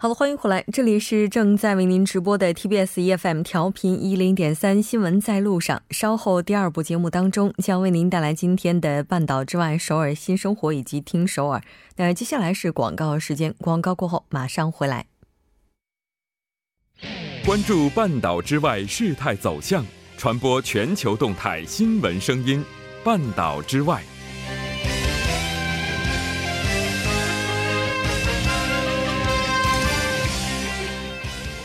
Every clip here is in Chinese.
好了，欢迎回来，这里是正在为您直播的 TBS EFM 调频一零点三新闻在路上。稍后第二部节目当中将为您带来今天的半岛之外、首尔新生活以及听首尔。那接下来是广告时间，广告过后马上回来。关注半岛之外事态走向，传播全球动态新闻声音。半岛之外。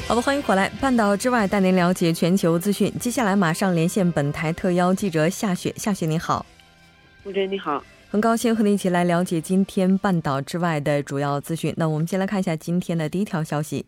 好的，欢迎回来，半岛之外带您了解全球资讯。接下来马上连线本台特邀记者夏雪，夏雪你好，吴真你好，很高兴和你一起来了解今天半岛之外的主要资讯。那我们先来看一下今天的第一条消息。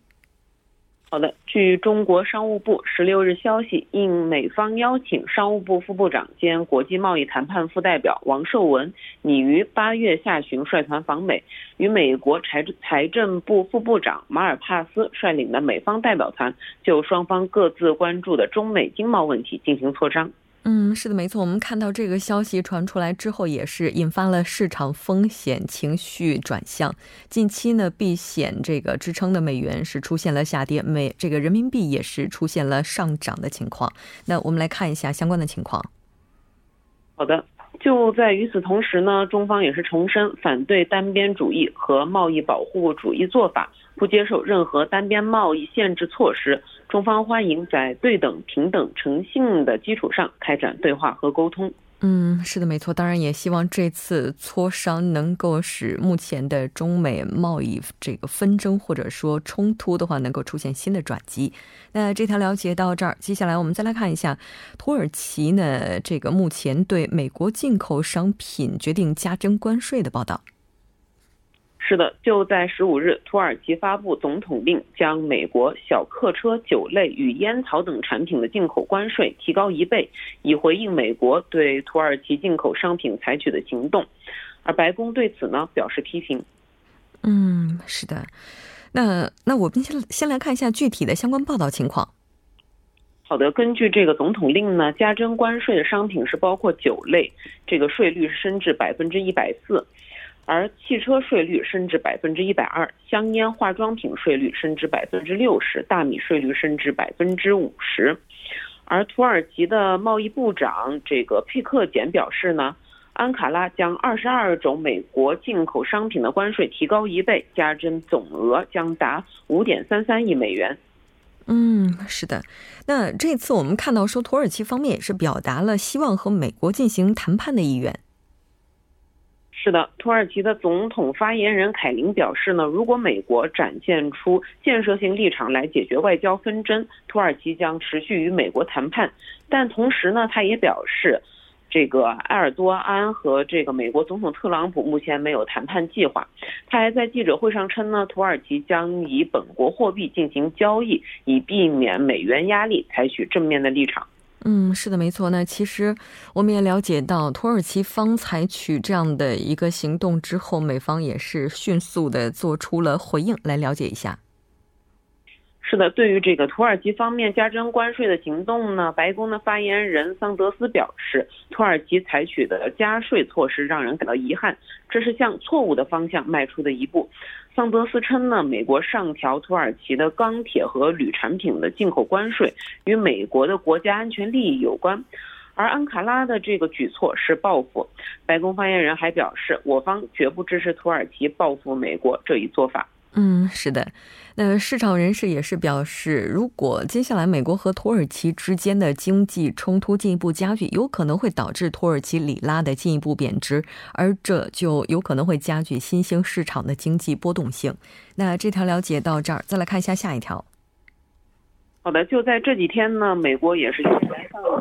好的，据中国商务部十六日消息，应美方邀请，商务部副部长兼国际贸易谈判副代表王受文拟于八月下旬率团访美，与美国财财政部副部长马尔帕斯率领的美方代表团就双方各自关注的中美经贸问题进行磋商。嗯，是的，没错。我们看到这个消息传出来之后，也是引发了市场风险情绪转向。近期呢，避险这个支撑的美元是出现了下跌，美这个人民币也是出现了上涨的情况。那我们来看一下相关的情况。好的。就在与此同时呢，中方也是重申反对单边主义和贸易保护主义做法，不接受任何单边贸易限制措施。中方欢迎在对等、平等、诚信的基础上开展对话和沟通。嗯，是的，没错。当然，也希望这次磋商能够使目前的中美贸易这个纷争或者说冲突的话，能够出现新的转机。那这条了解到这儿，接下来我们再来看一下土耳其呢，这个目前对美国进口商品决定加征关税的报道。是的，就在十五日，土耳其发布总统令，将美国小客车、酒类与烟草等产品的进口关税提高一倍，以回应美国对土耳其进口商品采取的行动。而白宫对此呢表示批评。嗯，是的。那那我们先先来看一下具体的相关报道情况。好的，根据这个总统令呢，加征关税的商品是包括酒类，这个税率是升至百分之一百四。而汽车税率升至百分之一百二，香烟、化妆品税率升至百分之六十，大米税率升至百分之五十。而土耳其的贸易部长这个佩克简表示呢，安卡拉将二十二种美国进口商品的关税提高一倍，加征总额将达五点三三亿美元。嗯，是的。那这次我们看到说，土耳其方面也是表达了希望和美国进行谈判的意愿。是的，土耳其的总统发言人凯林表示呢，如果美国展现出建设性立场来解决外交纷争，土耳其将持续与美国谈判。但同时呢，他也表示，这个埃尔多安和这个美国总统特朗普目前没有谈判计划。他还在记者会上称呢，土耳其将以本国货币进行交易，以避免美元压力，采取正面的立场。嗯，是的，没错。那其实我们也了解到，土耳其方采取这样的一个行动之后，美方也是迅速的做出了回应。来了解一下。是的，对于这个土耳其方面加征关税的行动呢，白宫的发言人桑德斯表示，土耳其采取的加税措施让人感到遗憾，这是向错误的方向迈出的一步。桑德斯称呢，美国上调土耳其的钢铁和铝产品的进口关税与美国的国家安全利益有关，而安卡拉的这个举措是报复。白宫发言人还表示，我方绝不支持土耳其报复美国这一做法。嗯，是的。那市场人士也是表示，如果接下来美国和土耳其之间的经济冲突进一步加剧，有可能会导致土耳其里拉的进一步贬值，而这就有可能会加剧新兴市场的经济波动性。那这条了解到这儿，再来看一下下一条。好的，就在这几天呢，美国也是又上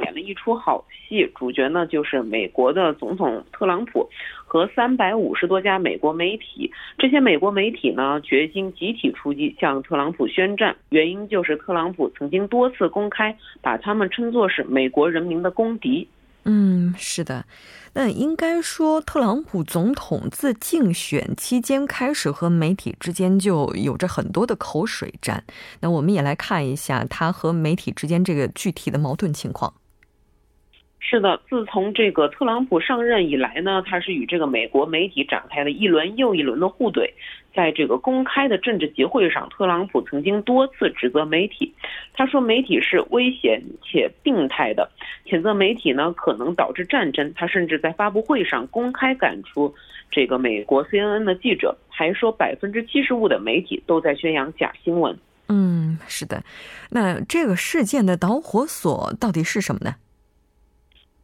演了一出好戏，主角呢就是美国的总统特朗普和三百五十多家美国媒体。这些美国媒体呢决心集体出击，向特朗普宣战。原因就是特朗普曾经多次公开把他们称作是美国人民的公敌。嗯，是的。那应该说，特朗普总统自竞选期间开始和媒体之间就有着很多的口水战。那我们也来看一下他和媒体之间这个具体的矛盾情况。是的，自从这个特朗普上任以来呢，他是与这个美国媒体展开了一轮又一轮的互怼。在这个公开的政治集会上，特朗普曾经多次指责媒体，他说媒体是危险且病态的，谴责媒体呢可能导致战争。他甚至在发布会上公开赶出这个美国 CNN 的记者，还说百分之七十五的媒体都在宣扬假新闻。嗯，是的，那这个事件的导火索到底是什么呢？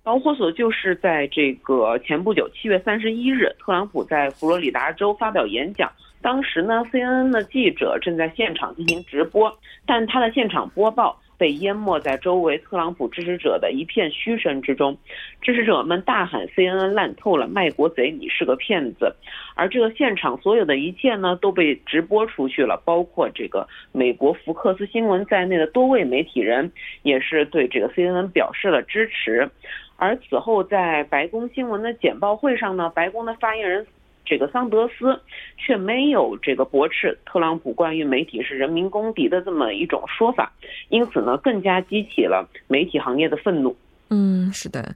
导火索就是在这个前不久，七月三十一日，特朗普在佛罗里达州发表演讲。当时呢，CNN 的记者正在现场进行直播，但他的现场播报被淹没在周围特朗普支持者的一片嘘声之中。支持者们大喊：“CNN 烂透了，卖国贼，你是个骗子！”而这个现场所有的一切呢，都被直播出去了，包括这个美国福克斯新闻在内的多位媒体人也是对这个 CNN 表示了支持。而此后，在白宫新闻的简报会上呢，白宫的发言人这个桑德斯却没有这个驳斥特朗普关于媒体是人民公敌的这么一种说法，因此呢，更加激起了媒体行业的愤怒。嗯，是的。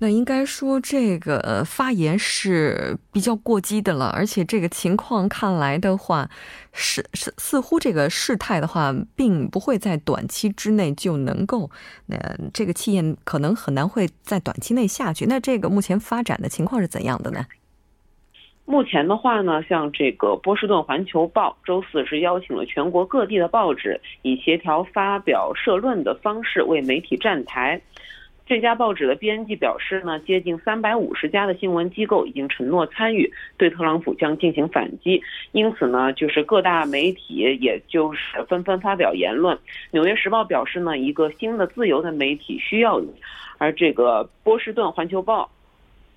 那应该说，这个发言是比较过激的了，而且这个情况看来的话，是是似乎这个事态的话，并不会在短期之内就能够，那这个气焰可能很难会在短期内下去。那这个目前发展的情况是怎样的呢？目前的话呢，像这个波士顿环球报周四是邀请了全国各地的报纸，以协调发表社论的方式为媒体站台。这家报纸的编辑表示呢，接近三百五十家的新闻机构已经承诺参与，对特朗普将进行反击。因此呢，就是各大媒体也就是纷纷发表言论。纽约时报表示呢，一个新的自由的媒体需要你，而这个波士顿环球报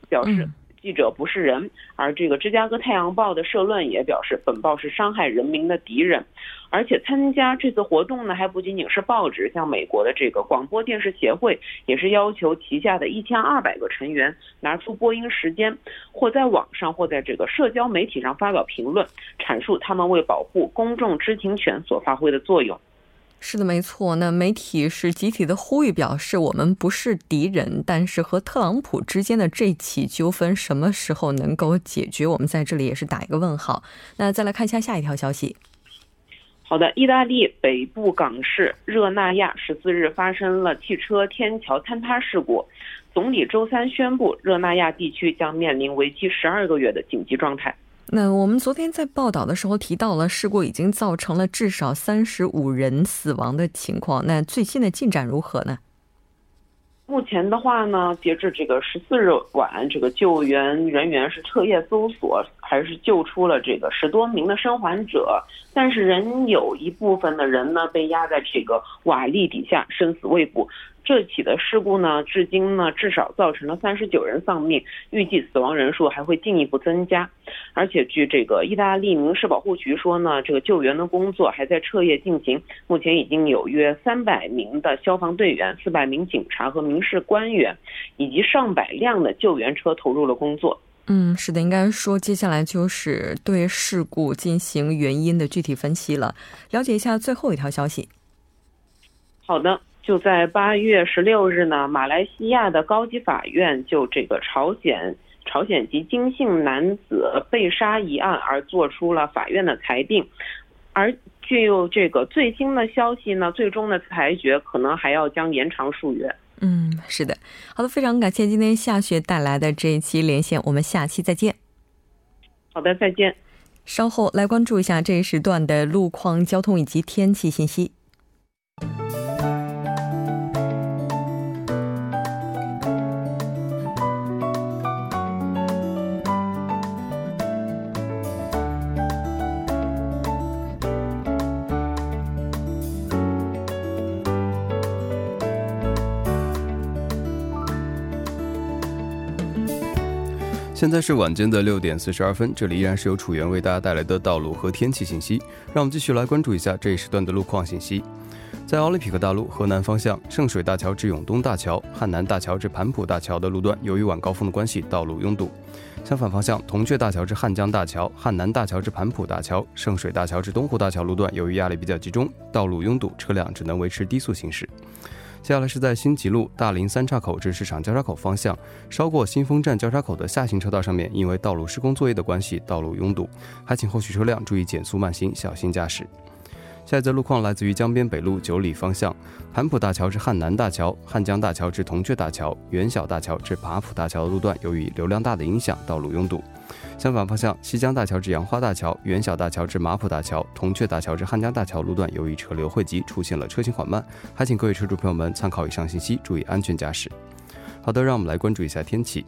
表示。记者不是人，而这个芝加哥太阳报的社论也表示，本报是伤害人民的敌人。而且参加这次活动呢，还不仅仅是报纸，像美国的这个广播电视协会也是要求旗下的一千二百个成员拿出播音时间，或在网上或在这个社交媒体上发表评论，阐述他们为保护公众知情权所发挥的作用。是的，没错。那媒体是集体的呼吁，表示我们不是敌人，但是和特朗普之间的这起纠纷什么时候能够解决？我们在这里也是打一个问号。那再来看一下下一条消息。好的，意大利北部港市热那亚十四日发生了汽车天桥坍塌事故，总理周三宣布，热那亚地区将面临为期十二个月的紧急状态。那我们昨天在报道的时候提到了事故已经造成了至少三十五人死亡的情况。那最新的进展如何呢？目前的话呢，截至这个十四日晚，这个救援人员是彻夜搜索，还是救出了这个十多名的生还者，但是仍有一部分的人呢被压在这个瓦砾底下，生死未卜。这起的事故呢，至今呢至少造成了三十九人丧命，预计死亡人数还会进一步增加。而且据这个意大利民事保护局说呢，这个救援的工作还在彻夜进行。目前已经有约三百名的消防队员、四百名警察和民事官员，以及上百辆的救援车投入了工作。嗯，是的，应该说接下来就是对事故进行原因的具体分析了。了解一下最后一条消息。好的。就在八月十六日呢，马来西亚的高级法院就这个朝鲜朝鲜籍金姓男子被杀一案而做出了法院的裁定，而据有这个最新的消息呢，最终的裁决可能还要将延长数月。嗯，是的，好的，非常感谢今天夏雪带来的这一期连线，我们下期再见。好的，再见。稍后来关注一下这一时段的路况、交通以及天气信息。现在是晚间的六点四十二分，这里依然是由楚源为大家带来的道路和天气信息。让我们继续来关注一下这一时段的路况信息。在奥林匹克大路河南方向圣水大桥至永东大桥、汉南大桥至盘浦大桥的路段，由于晚高峰的关系，道路拥堵。相反方向，铜雀大桥至汉江大桥、汉南大桥至盘浦大桥、圣水大桥至东湖大桥路段，由于压力比较集中，道路拥堵，车辆只能维持低速行驶。接下来是在新吉路大林三岔口至市场交叉口方向，稍过新丰站交叉口的下行车道上面，因为道路施工作业的关系，道路拥堵，还请后续车辆注意减速慢行，小心驾驶。下一则路况来自于江边北路九里方向，盘浦大桥至汉南大桥、汉江大桥至铜雀大桥、元小大桥至爬浦大桥的路段，由于流量大的影响，道路拥堵。相反方向，西江大桥至杨花大桥、元小大桥至马浦大桥、铜雀大桥至汉江大桥路段，由于车流汇集，出现了车行缓慢，还请各位车主朋友们参考以上信息，注意安全驾驶。好的，让我们来关注一下天气。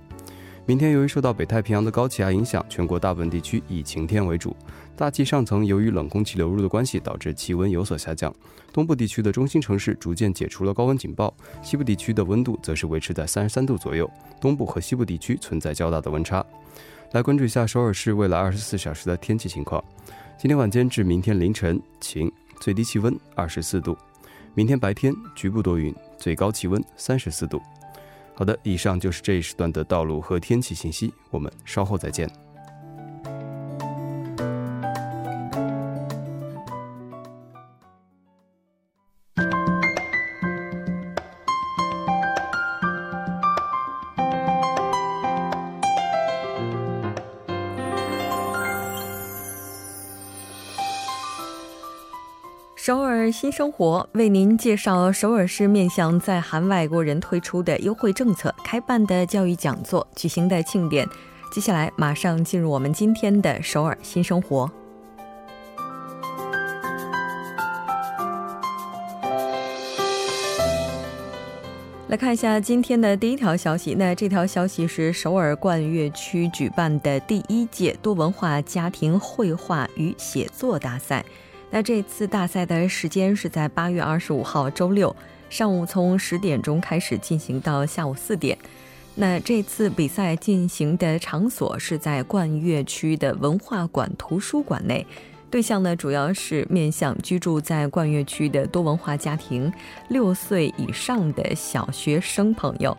明天由于受到北太平洋的高气压影响，全国大部分地区以晴天为主。大气上层由于冷空气流入的关系，导致气温有所下降。东部地区的中心城市逐渐解除了高温警报，西部地区的温度则是维持在三十三度左右。东部和西部地区存在较大的温差。来关注一下首尔市未来二十四小时的天气情况。今天晚间至明天凌晨晴，最低气温二十四度；明天白天局部多云，最高气温三十四度。好的，以上就是这一时段的道路和天气信息，我们稍后再见。新生活为您介绍首尔市面向在韩外国人推出的优惠政策、开办的教育讲座、举行的庆典。接下来马上进入我们今天的首尔新生活。来看一下今天的第一条消息。那这条消息是首尔冠岳区举办的第一届多文化家庭绘画与写作大赛。那这次大赛的时间是在八月二十五号周六上午，从十点钟开始进行到下午四点。那这次比赛进行的场所是在冠岳区的文化馆图书馆内，对象呢主要是面向居住在冠岳区的多文化家庭、六岁以上的小学生朋友。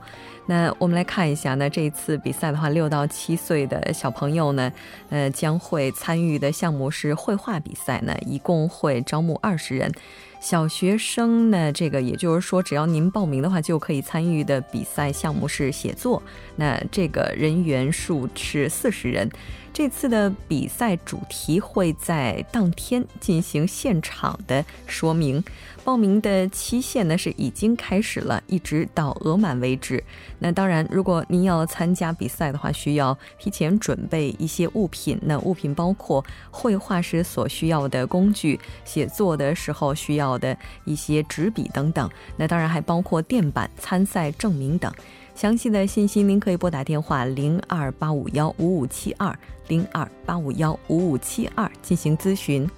那我们来看一下，那这一次比赛的话，六到七岁的小朋友呢，呃，将会参与的项目是绘画比赛呢，一共会招募二十人。小学生呢，这个也就是说，只要您报名的话，就可以参与的比赛项目是写作，那这个人员数是四十人。这次的比赛主题会在当天进行现场的说明，报名的期限呢是已经开始了，一直到额满为止。那当然，如果您要参加比赛的话，需要提前准备一些物品。那物品包括绘画时所需要的工具、写作的时候需要的一些纸笔等等。那当然还包括垫板、参赛证明等。详细的信息您可以拨打电话零二八五幺五五七二零二八五幺五五七二进行咨询。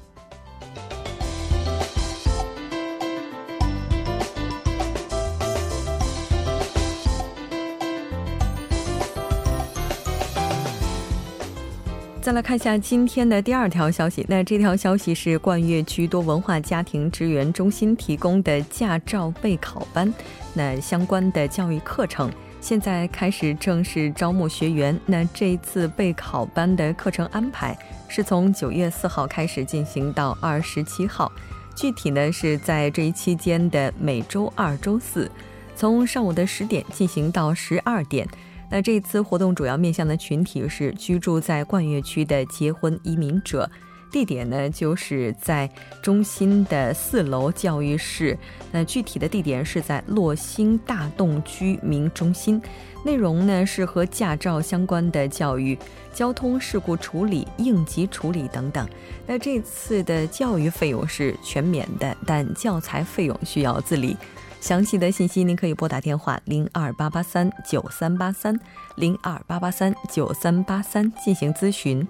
再来看一下今天的第二条消息，那这条消息是冠岳区多文化家庭支援中心提供的驾照备考班，那相关的教育课程。现在开始正式招募学员。那这一次备考班的课程安排是从九月四号开始进行到二十七号，具体呢是在这一期间的每周二、周四，从上午的十点进行到十二点。那这次活动主要面向的群体是居住在冠岳区的结婚移民者。地点呢，就是在中心的四楼教育室。那具体的地点是在洛星大洞居民中心。内容呢是和驾照相关的教育、交通事故处理、应急处理等等。那这次的教育费用是全免的，但教材费用需要自理。详细的信息您可以拨打电话零二八八三九三八三零二八八三九三八三进行咨询。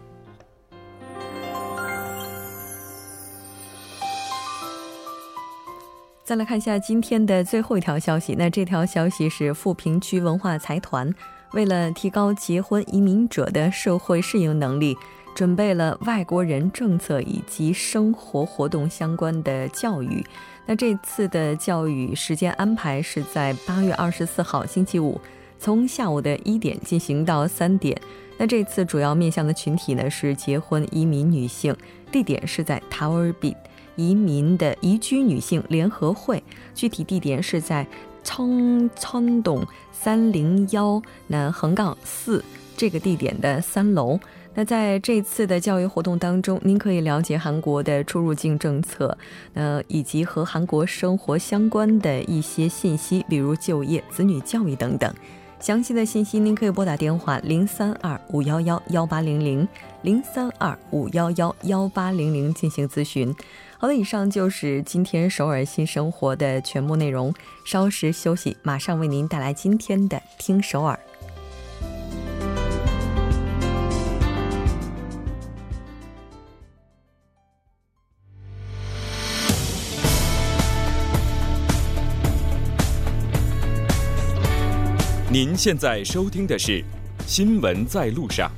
再来看一下今天的最后一条消息。那这条消息是富平区文化财团为了提高结婚移民者的社会适应能力，准备了外国人政策以及生活活动相关的教育。那这次的教育时间安排是在八月二十四号星期五，从下午的一点进行到三点。那这次主要面向的群体呢是结婚移民女性，地点是在塔尔比移民的移居女性联合会，具体地点是在昌昌洞三零幺那横杠四这个地点的三楼。那在这次的教育活动当中，您可以了解韩国的出入境政策，呃，以及和韩国生活相关的一些信息，比如就业、子女教育等等。详细的信息您可以拨打电话零三二五幺幺幺八零零零三二五幺幺幺八零零进行咨询。好的，以上就是今天首尔新生活的全部内容。稍事休息，马上为您带来今天的听首尔。您现在收听的是《新闻在路上》。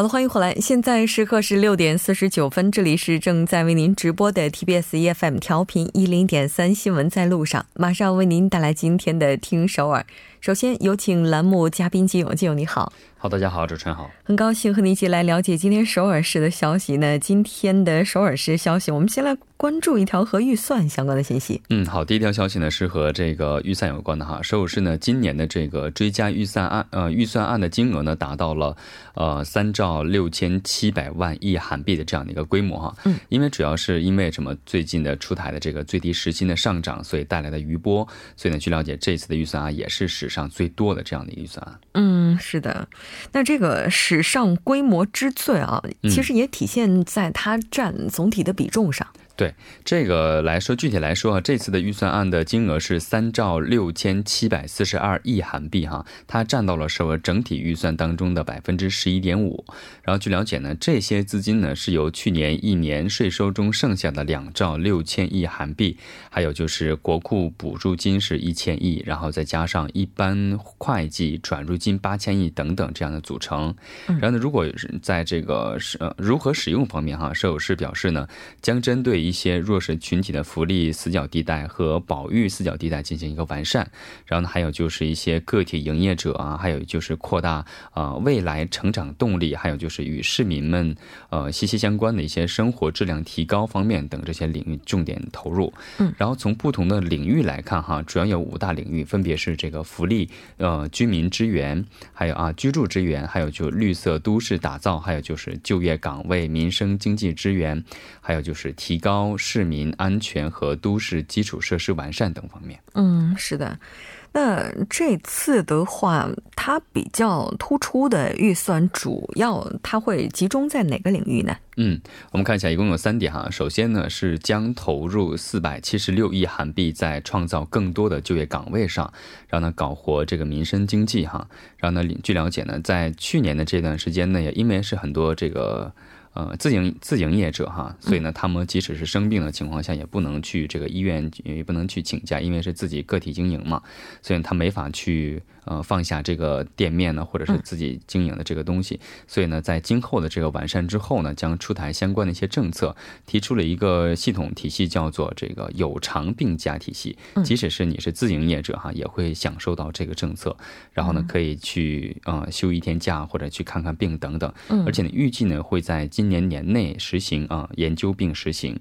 好的，欢迎回来。现在时刻是六点四十九分，这里是正在为您直播的 TBS EFM 调频一零点三《新闻在路上》，马上为您带来今天的听首尔。首先有请栏目嘉宾金友，金友你好。好，大家好，主持人好，很高兴和你一起来了解今天首尔市的消息。那今天的首尔市消息，我们先来关注一条和预算相关的信息。嗯，好，第一条消息呢是和这个预算有关的哈。首尔市呢今年的这个追加预算案，呃，预算案的金额呢达到了呃三兆六千七百万亿韩币的这样的一个规模哈。嗯，因为主要是因为什么？最近的出台的这个最低时薪的上涨，所以带来的余波。所以呢，据了解，这次的预算啊也是史上最多的这样的一个预算案。嗯，是的。那这个史上规模之最啊，其实也体现在它占总体的比重上。对这个来说，具体来说啊，这次的预算案的金额是三兆六千七百四十二亿韩币哈，它占到了首尔整体预算当中的百分之十一点五。然后据了解呢，这些资金呢是由去年一年税收中剩下的两兆六千亿韩币，还有就是国库补助金是一千亿，然后再加上一般会计转入金八千亿等等这样的组成。然后呢，如果是在这个是呃如何使用方面哈，首尔市表示呢，将针对一些弱势群体的福利死角地带和保育死角地带进行一个完善，然后呢，还有就是一些个体营业者啊，还有就是扩大呃未来成长动力，还有就是与市民们呃息息相关的一些生活质量提高方面等这些领域重点投入。嗯，然后从不同的领域来看哈，主要有五大领域，分别是这个福利、呃居民支援，还有啊居住支援，还有就绿色都市打造，还有就是就业岗位、民生经济支援，还有就是提高。市民安全和都市基础设施完善等方面。嗯，是的。那这次的话，它比较突出的预算，主要它会集中在哪个领域呢？嗯，我们看一下，一共有三点哈。首先呢，是将投入四百七十六亿韩币在创造更多的就业岗位上，然后呢，搞活这个民生经济哈。然后呢，据了解呢，在去年的这段时间呢，也因为是很多这个。呃，自营自营业者哈，所以呢，他们即使是生病的情况下，也不能去这个医院，也不能去请假，因为是自己个体经营嘛，所以他没法去。呃，放下这个店面呢，或者是自己经营的这个东西，所以呢，在今后的这个完善之后呢，将出台相关的一些政策，提出了一个系统体系，叫做这个有偿病假体系。即使是你是自营业者哈，也会享受到这个政策，然后呢，可以去呃休一天假或者去看看病等等。而且呢，预计呢会在今年年内实行啊，研究并实行。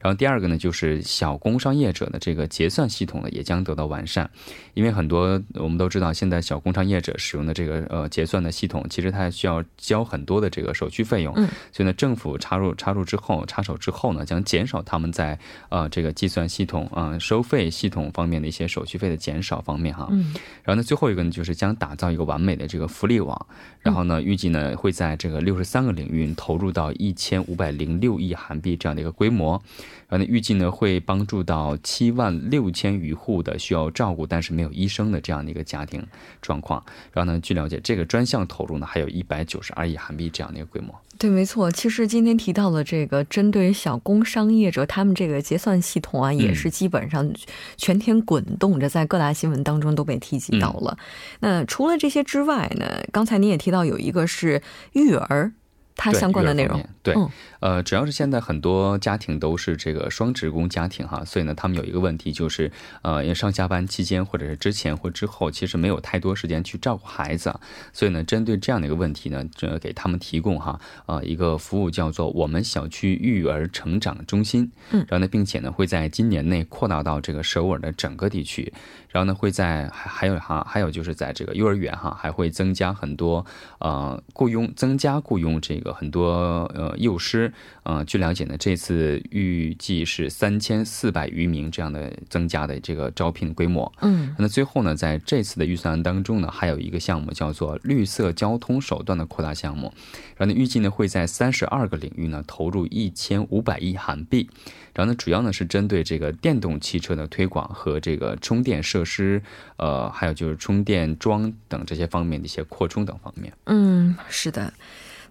然后第二个呢，就是小工商业者的这个结算系统呢，也将得到完善。因为很多我们都知道，现在小工商业者使用的这个呃结算的系统，其实它需要交很多的这个手续费用。嗯。所以呢，政府插入插入之后，插手之后呢，将减少他们在呃这个计算系统啊收费系统方面的一些手续费的减少方面哈。嗯。然后呢，最后一个呢，就是将打造一个完美的这个福利网。然后呢，预计呢会在这个六十三个领域投入到一千五百零六亿韩币这样的一个规模。然后呢，预计呢会帮助到七万六千余户的需要照顾但是没有医生的这样的一个家庭状况。然后呢，据了解，这个专项投入呢还有一百九十二亿韩币这样的一个规模。对，没错。其实今天提到了这个针对小工商业者，他们这个结算系统啊，也是基本上全天滚动着，在各大新闻当中都被提及到了。那除了这些之外呢，刚才您也提到有一个是育儿。它相关的内容，对，呃，主要是现在很多家庭都是这个双职工家庭哈，所以呢，他们有一个问题就是，呃，因为上下班期间或者是之前或之后，其实没有太多时间去照顾孩子，所以呢，针对这样的一个问题呢，这给他们提供哈，呃，一个服务叫做我们小区育儿成长中心，嗯，然后呢，并且呢，会在今年内扩大到这个首尔的整个地区。然后呢，会在还还有哈，还有就是在这个幼儿园哈，还会增加很多呃雇佣，增加雇佣这个很多呃幼师。呃，据了解呢，这次预计是三千四百余名这样的增加的这个招聘规模。嗯，那最后呢，在这次的预算案当中呢，还有一个项目叫做绿色交通手段的扩大项目。然后呢，预计呢会在三十二个领域呢投入一千五百亿韩币。然后呢，主要呢是针对这个电动汽车的推广和这个充电设施，呃，还有就是充电桩等这些方面的一些扩充等方面。嗯，是的。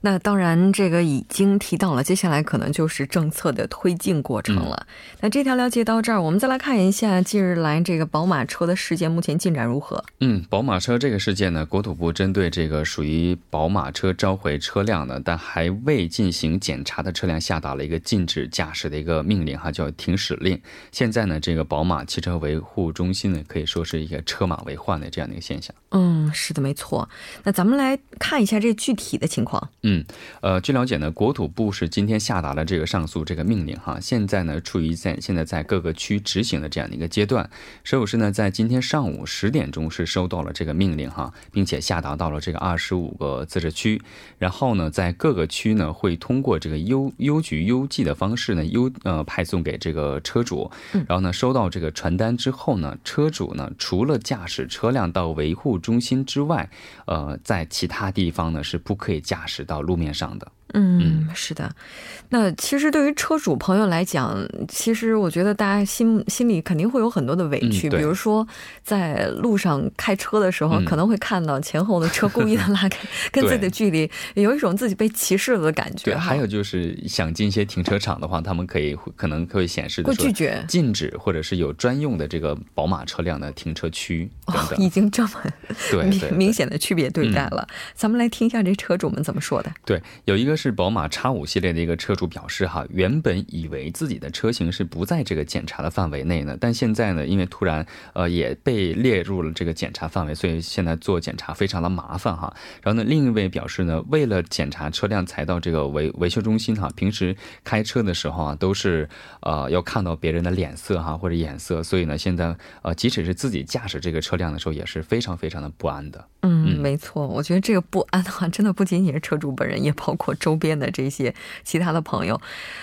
那当然，这个已经提到了，接下来可能就是政策的推进过程了。那这条了解到这儿，我们再来看一下近日来这个宝马车的事件，目前进展如何？嗯，宝马车这个事件呢，国土部针对这个属于宝马车召回车辆的，但还未进行检查的车辆，下达了一个禁止驾驶的一个命令，哈，叫停驶令。现在呢，这个宝马汽车维护中心呢，可以说是一个车马为患的这样的一个现象。嗯，是的，没错。那咱们来看一下这具体的情况。嗯，呃，据了解呢，国土部是今天下达了这个上诉这个命令哈，现在呢处于在现在在各个区执行的这样的一个阶段。首有是呢在今天上午十点钟是收到了这个命令哈，并且下达到了这个二十五个自治区，然后呢在各个区呢会通过这个邮邮局邮寄的方式呢邮呃派送给这个车主，然后呢收到这个传单之后呢，车主呢除了驾驶车辆到维护中心之外，呃在其他地方呢是不可以驾驶到。路面上的。嗯，是的。那其实对于车主朋友来讲，其实我觉得大家心心里肯定会有很多的委屈。比如说，在路上开车的时候，可能会看到前后的车故意的拉开 跟自己的距离，有一种自己被歧视了的感觉。对，还有就是想进一些停车场的话，他们可以可能会显示会拒绝、禁止，或者是有专用的这个宝马车辆的停车区等等。已经这么对明显的区别对待了。咱们来听一下这车主们怎么说的。对，有一个。是宝马 X 五系列的一个车主表示，哈，原本以为自己的车型是不在这个检查的范围内呢，但现在呢，因为突然呃也被列入了这个检查范围，所以现在做检查非常的麻烦哈。然后呢，另一位表示呢，为了检查车辆才到这个维维修中心哈，平时开车的时候啊，都是呃要看到别人的脸色哈或者眼色，所以呢，现在呃即使是自己驾驶这个车辆的时候，也是非常非常的不安的。嗯，没错，我觉得这个不安的话，真的不仅仅是车主本人，也包括周边的这些其他的朋友。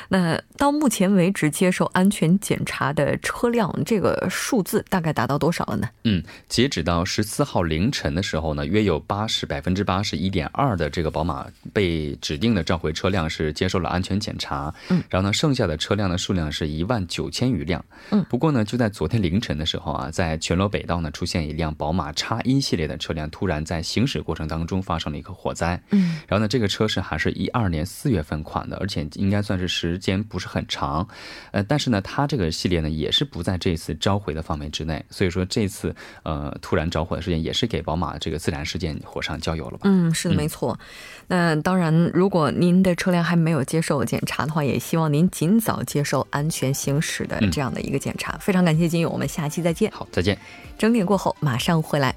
那到目前为止，接受安全检查的车辆这个数字大概达到多少了呢？嗯，截止到十四号凌晨的时候呢，约有八十百分之八十一点二的这个宝马被指定的召回车辆是接受了安全检查。嗯，然后呢，剩下的车辆的数量是一万九千余辆。嗯，不过呢，就在昨天凌晨的时候啊，在全罗北道呢，出现一辆宝马叉一系列的车辆。突然在行驶过程当中发生了一个火灾，嗯，然后呢，这个车是还是一二年四月份款的，而且应该算是时间不是很长，呃，但是呢，它这个系列呢也是不在这次召回的范围之内，所以说这次呃突然着火的事件也是给宝马这个自燃事件火上浇油了吧？嗯，是的，没错。那当然，如果您的车辆还没有接受检查的话，也希望您尽早接受安全行驶的这样的一个检查。非常感谢金勇，我们下期再见。好，再见。整点过后马上回来。